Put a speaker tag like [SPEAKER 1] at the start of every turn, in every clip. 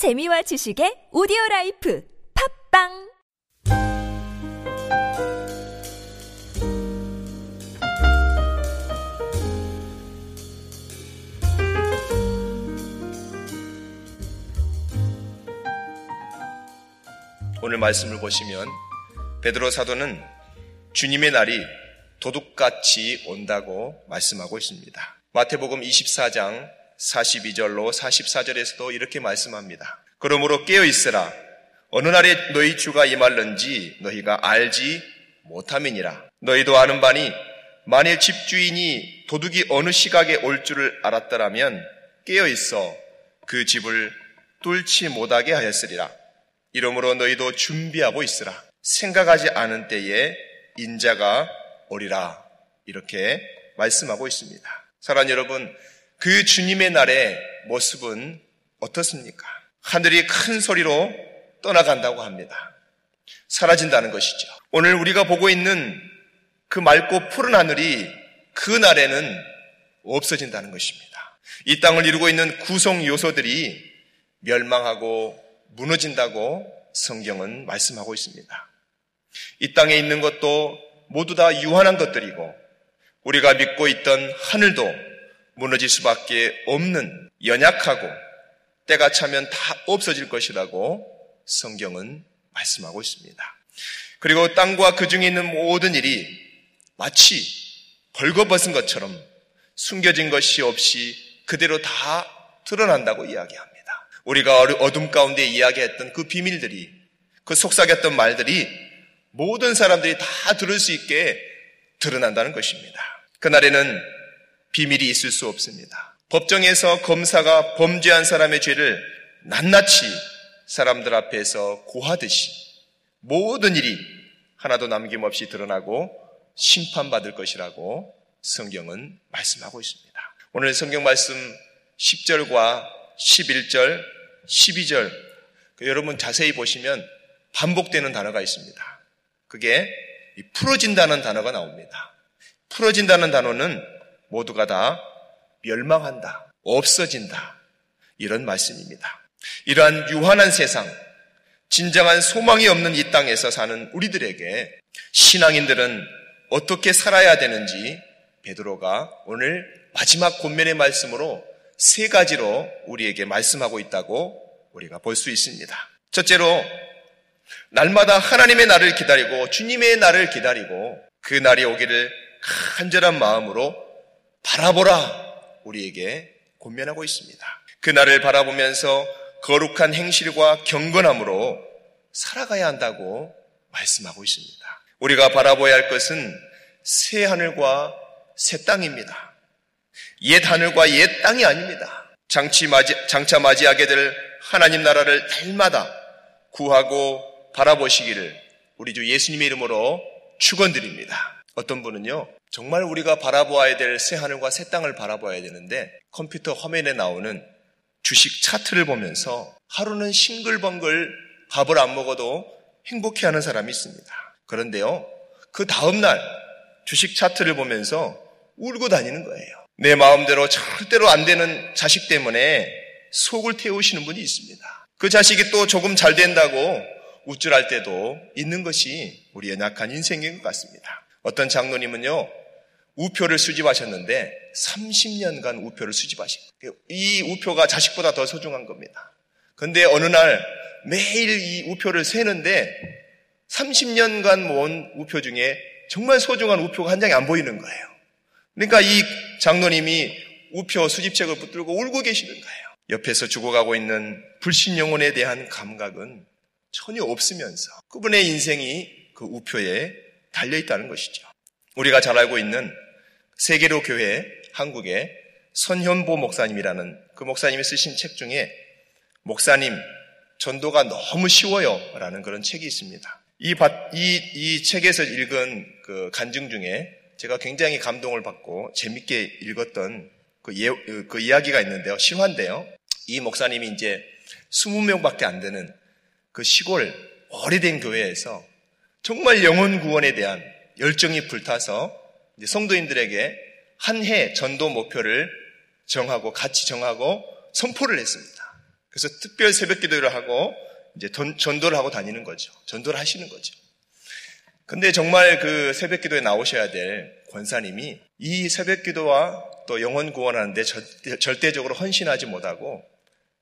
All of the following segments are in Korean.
[SPEAKER 1] 재미와 지식의 오디오 life 팟빵
[SPEAKER 2] 오늘 말씀을 보시면 베드로 사도는 주님의 날이 도둑같이 온다고 말씀하고 있습니다. 마태복음 24장 42절로 44절에서도 이렇게 말씀합니다. 그러므로 깨어 있으라. 어느 날에 너희 주가 임할는지 너희가 알지 못함이니라. 너희도 아는 바니 만일 집주인이 도둑이 어느 시각에 올 줄을 알았더라면 깨어 있어 그 집을 뚫지 못하게 하였으리라. 이러므로 너희도 준비하고 있으라. 생각하지 않은 때에 인자가 오리라. 이렇게 말씀하고 있습니다. 사랑 여러분, 그 주님의 날의 모습은 어떻습니까? 하늘이 큰 소리로 떠나간다고 합니다. 사라진다는 것이죠. 오늘 우리가 보고 있는 그 맑고 푸른 하늘이 그 날에는 없어진다는 것입니다. 이 땅을 이루고 있는 구성 요소들이 멸망하고 무너진다고 성경은 말씀하고 있습니다. 이 땅에 있는 것도 모두 다 유한한 것들이고 우리가 믿고 있던 하늘도 무너질 수밖에 없는 연약하고 때가 차면 다 없어질 것이라고 성경은 말씀하고 있습니다. 그리고 땅과 그 중에 있는 모든 일이 마치 벌거벗은 것처럼 숨겨진 것이 없이 그대로 다 드러난다고 이야기합니다. 우리가 어둠 가운데 이야기했던 그 비밀들이 그 속삭였던 말들이 모든 사람들이 다 들을 수 있게 드러난다는 것입니다. 그날에는 비밀이 있을 수 없습니다. 법정에서 검사가 범죄한 사람의 죄를 낱낱이 사람들 앞에서 고하듯이 모든 일이 하나도 남김없이 드러나고 심판받을 것이라고 성경은 말씀하고 있습니다. 오늘 성경 말씀 10절과 11절, 12절 여러분 자세히 보시면 반복되는 단어가 있습니다. 그게 풀어진다는 단어가 나옵니다. 풀어진다는 단어는 모두가 다 멸망한다, 없어진다. 이런 말씀입니다. 이러한 유한한 세상, 진정한 소망이 없는 이 땅에서 사는 우리들에게 신앙인들은 어떻게 살아야 되는지 베드로가 오늘 마지막 권면의 말씀으로 세 가지로 우리에게 말씀하고 있다고 우리가 볼 수 있습니다. 첫째로 날마다 하나님의 날을 기다리고 주님의 날을 기다리고 그 날이 오기를 간절한 마음으로 바라보라 우리에게 권면하고 있습니다. 그 날을 바라보면서 거룩한 행실과 경건함으로 살아가야 한다고 말씀하고 있습니다. 우리가 바라보아야 할 것은 새 하늘과 새 땅입니다. 옛 하늘과 옛 땅이 아닙니다. 장치 맞이, 장차 맞이하게 될 하나님 나라를 날마다 구하고 바라보시기를 우리 주 예수님의 이름으로 축원드립니다. 어떤 분은요, 정말 우리가 바라보아야 될 새 하늘과 새 땅을 바라봐야 되는데 컴퓨터 화면에 나오는 주식 차트를 보면서 하루는 싱글벙글 밥을 안 먹어도 행복해 하는 사람이 있습니다. 그런데요, 그 다음날 주식 차트를 보면서 울고 다니는 거예요. 내 마음대로 절대로 안 되는 자식 때문에 속을 태우시는 분이 있습니다. 그 자식이 또 조금 잘 된다고 우쭐할 때도 있는 것이 우리의 낙한 인생인 것 같습니다. 어떤 장로님은요, 우표를 수집하셨는데 30년간 우표를 수집하신. 이 우표가 자식보다 더 소중한 겁니다. 근데 어느 날 매일 이 우표를 세는데 30년간 모은 우표 중에 정말 소중한 우표가 한 장이 안 보이는 거예요. 그러니까 이 장로님이 우표 수집책을 붙들고 울고 계시는 거예요. 옆에서 죽어가고 있는 불신 영혼에 대한 감각은 전혀 없으면서 그분의 인생이 그 우표에 달려 있다는 것이죠. 우리가 잘 알고 있는 세계로 교회 한국의 선현보 목사님이라는 그 목사님이 쓰신 책 중에 목사님 전도가 너무 쉬워요 라는 그런 책이 있습니다. 이, 이, 이 책에서 읽은 그 간증 중에 제가 굉장히 감동을 받고 재밌게 읽었던 그, 예, 그 이야기가 있는데요. 실화인데요. 이 목사님이 이제 20명밖에 안 되는 그 시골 오래된 교회에서 정말 영혼 구원에 대한 열정이 불타서 성도인들에게 한 해 전도 목표를 정하고 같이 정하고 선포를 했습니다. 그래서 특별 새벽 기도를 하고 이제 전도를 하고 다니는 거죠. 전도를 하시는 거죠. 근데 정말 그 새벽 기도에 나오셔야 될 권사님이 이 새벽 기도와 또 영혼 구원하는데 절대 적으로 헌신하지 못하고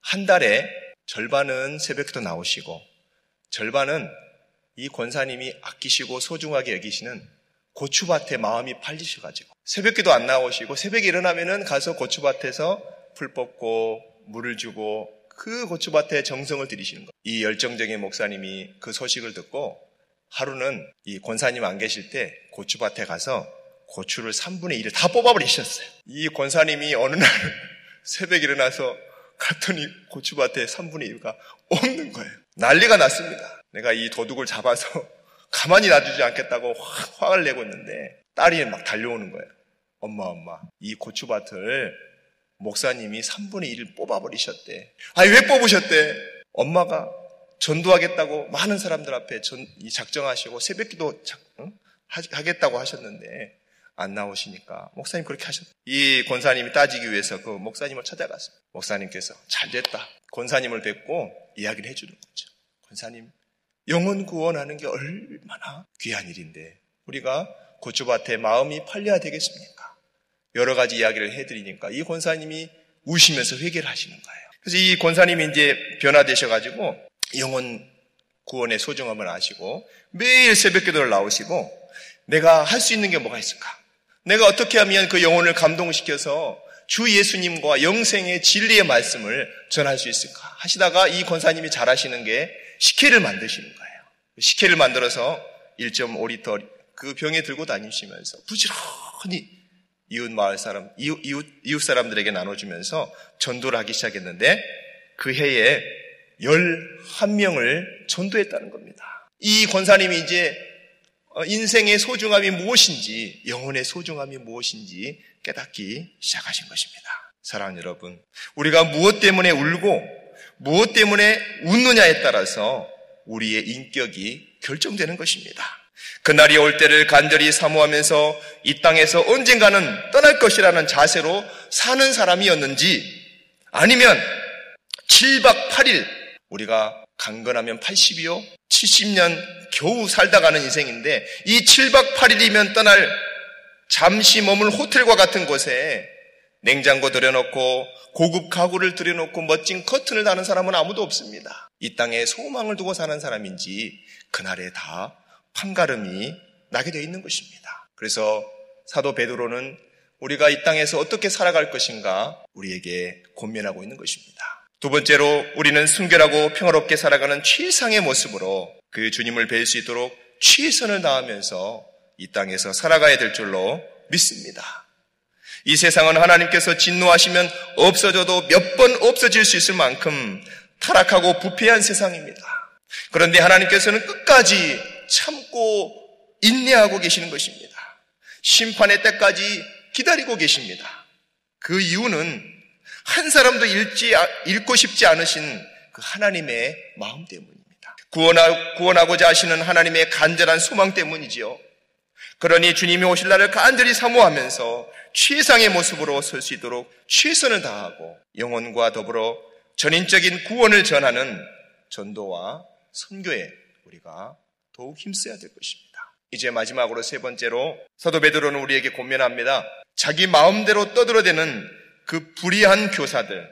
[SPEAKER 2] 한 달에 절반은 새벽 기도 나오시고 절반은 이 권사님이 아끼시고 소중하게 여기시는 고추밭에 마음이 팔리셔가지고 새벽 기도 안 나오시고 새벽에 일어나면은 가서 고추밭에서 풀 뽑고 물을 주고 그 고추밭에 정성을 들이시는 거예요. 이 열정적인 목사님이 그 소식을 듣고 하루는 이 권사님 안 계실 때 고추밭에 가서 고추를 3분의 1을 다 뽑아버리셨어요. 이 권사님이 어느 날 새벽에 일어나서 갔더니 고추밭에 3분의 1가 없는 거예요. 난리가 났습니다. 내가 이 도둑을 잡아서 가만히 놔두지 않겠다고 확 화를 내고 있는데 딸이 막 달려오는 거예요. 엄마, 엄마, 이 고추밭을 목사님이 3분의 1을 뽑아버리셨대. 아니, 왜 뽑으셨대? 엄마가 전도하겠다고 많은 사람들 앞에 전, 작정하시고 새벽 기도 응? 하겠다고 하셨는데 안 나오시니까 목사님 그렇게 하셨. 이 권사님이 따지기 위해서 그 목사님을 찾아갔어요. 목사님께서 잘 됐다. 권사님을 뵙고 이야기를 해주는 거죠. 권사님 영혼 구원하는 게 얼마나 귀한 일인데 우리가 고추밭에 마음이 팔려야 되겠습니까? 여러 가지 이야기를 해드리니까 이 권사님이 우시면서 회개를 하시는 거예요. 그래서 이 권사님이 이제 변화되셔가지고 영혼 구원의 소중함을 아시고 매일 새벽 기도를 나오시고 내가 할 수 있는 게 뭐가 있을까? 내가 어떻게 하면 그 영혼을 감동시켜서 주 예수님과 영생의 진리의 말씀을 전할 수 있을까? 하시다가 이 권사님이 잘하시는 게 식혜를 만드시는 거예요. 식혜를 만들어서 1.5리터 그 병에 들고 다니시면서 부지런히 이웃 마을 사람, 이웃, 이웃, 이웃 사람들에게 나눠주면서 전도를 하기 시작했는데 그 해에 11명을 전도했다는 겁니다. 이 권사님이 이제 어, 인생의 소중함이 무엇인지, 영혼의 소중함이 무엇인지 깨닫기 시작하신 것입니다. 사랑하는 여러분, 우리가 무엇 때문에 울고 무엇 때문에 웃느냐에 따라서 우리의 인격이 결정되는 것입니다. 그날이 올 때를 간절히 사모하면서 이 땅에서 언젠가는 떠날 것이라는 자세로 사는 사람이었는지 아니면 7박 8일 우리가 강건하면 80이요 70년 겨우 살다 가는 인생인데 이 7박 8일이면 떠날 잠시 머물 호텔과 같은 곳에 냉장고 들여놓고 고급 가구를 들여놓고 멋진 커튼을 다는 사람은 아무도 없습니다. 이 땅에 소망을 두고 사는 사람인지 그날에 다 판가름이 나게 되어 있는 것입니다. 그래서 사도 베드로는 우리가 이 땅에서 어떻게 살아갈 것인가 우리에게 고민하고 있는 것입니다. 두 번째로 우리는 순결하고 평화롭게 살아가는 최상의 모습으로 그 주님을 뵐 수 있도록 최선을 다하면서 이 땅에서 살아가야 될 줄로 믿습니다. 이 세상은 하나님께서 진노하시면 없어져도 몇 번 없어질 수 있을 만큼 타락하고 부패한 세상입니다. 그런데 하나님께서는 끝까지 참고 인내하고 계시는 것입니다. 심판의 때까지 기다리고 계십니다. 그 이유는 한 사람도 읽지, 아, 읽고 싶지 않으신 그 하나님의 마음 때문입니다. 구원하, 구원하고자 하시는 하나님의 간절한 소망 때문이지요. 그러니 주님이 오실 날을 간절히 사모하면서 최상의 모습으로 설 수 있도록 최선을 다하고 영혼과 더불어 전인적인 구원을 전하는 전도와 선교에 우리가 더욱 힘써야 될 것입니다. 이제 마지막으로 세 번째로 사도 베드로는 우리에게 권면합니다. 자기 마음대로 떠들어대는 그 불의한 교사들,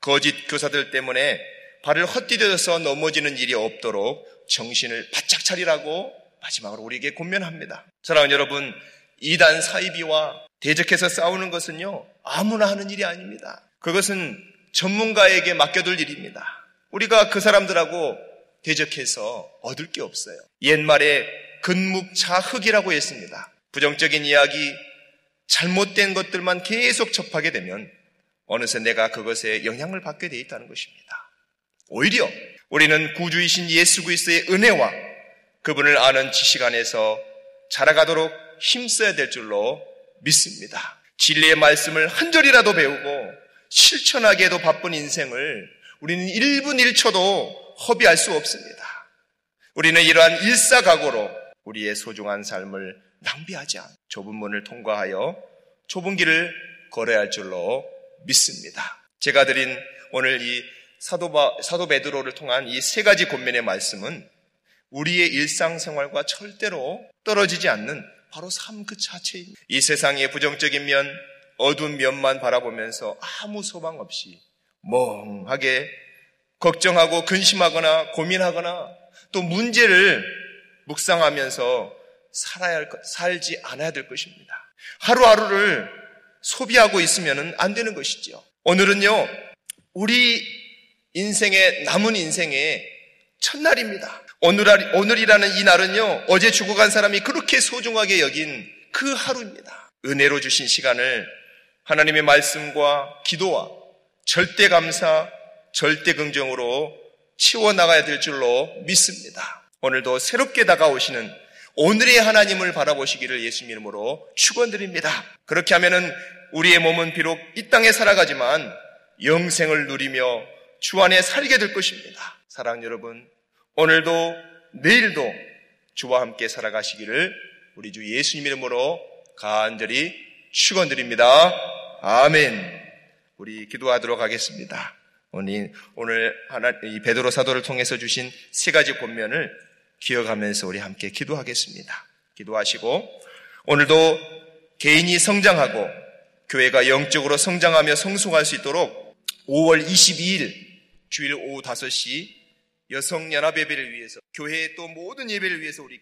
[SPEAKER 2] 거짓 교사들 때문에 발을 헛디뎌서 넘어지는 일이 없도록 정신을 바짝 차리라고 마지막으로 우리에게 권면합니다. 사랑하는 여러분, 이단 사이비와 대적해서 싸우는 것은요, 아무나 하는 일이 아닙니다. 그것은 전문가에게 맡겨둘 일입니다. 우리가 그 사람들하고 대적해서 얻을 게 없어요. 옛말에 근묵자흑이라고 했습니다. 부정적인 이야기, 잘못된 것들만 계속 접하게 되면 어느새 내가 그것에 영향을 받게 돼 있다는 것입니다. 오히려 우리는 구주이신 예수 그리스도의 은혜와 그분을 아는 지식 안에서 자라가도록 힘써야 될 줄로 믿습니다. 진리의 말씀을 한 절이라도 배우고 실천하기에도 바쁜 인생을 우리는 1분 1초도 허비할 수 없습니다. 우리는 이러한 일사각오로 우리의 소중한 삶을 낭비하지 않 좁은 문을 통과하여 좁은 길을 걸어야 할 줄로 믿습니다. 제가 드린 오늘 이 사도, 사도 베드로를 통한 이 세 가지 권면의 말씀은 우리의 일상생활과 절대로 떨어지지 않는 바로 삶 그 자체입니다. 이 세상의 부정적인 면, 어두운 면만 바라보면서 아무 소망 없이 멍하게 걱정하고 근심하거나 고민하거나 또 문제를 묵상하면서 살아야 할 것, 살지 않아야 될 것입니다. 하루하루를 소비하고 있으면 안 되는 것이죠. 오늘은요, 우리 인생의, 남은 인생의 첫날입니다. 오늘, 오늘이라는 이 날은요, 어제 죽어간 사람이 그렇게 소중하게 여긴 그 하루입니다. 은혜로 주신 시간을 하나님의 말씀과 기도와 절대 감사, 절대 긍정으로 치워나가야 될 줄로 믿습니다. 오늘도 새롭게 다가오시는 오늘의 하나님을 바라보시기를 예수 이름으로 축원드립니다. 그렇게 하면은 우리의 몸은 비록 이 땅에 살아가지만 영생을 누리며 주 안에 살게 될 것입니다. 사랑 여러분, 오늘도 내일도 주와 함께 살아가시기를 우리 주 예수님 이름으로 간절히 축원드립니다. 아멘. 우리 기도하도록 하겠습니다. 오늘 오늘 하나 이 베드로 사도를 통해서 주신 세 가지 본면을 기억하면서 우리 함께 기도하겠습니다. 기도하시고 오늘도 개인이 성장하고 교회가 영적으로 성장하며 성숙할 수 있도록 5월 22일 주일 오후 5시 여성 연합 예배를 위해서 교회의 또 모든 예배를 위해서 우리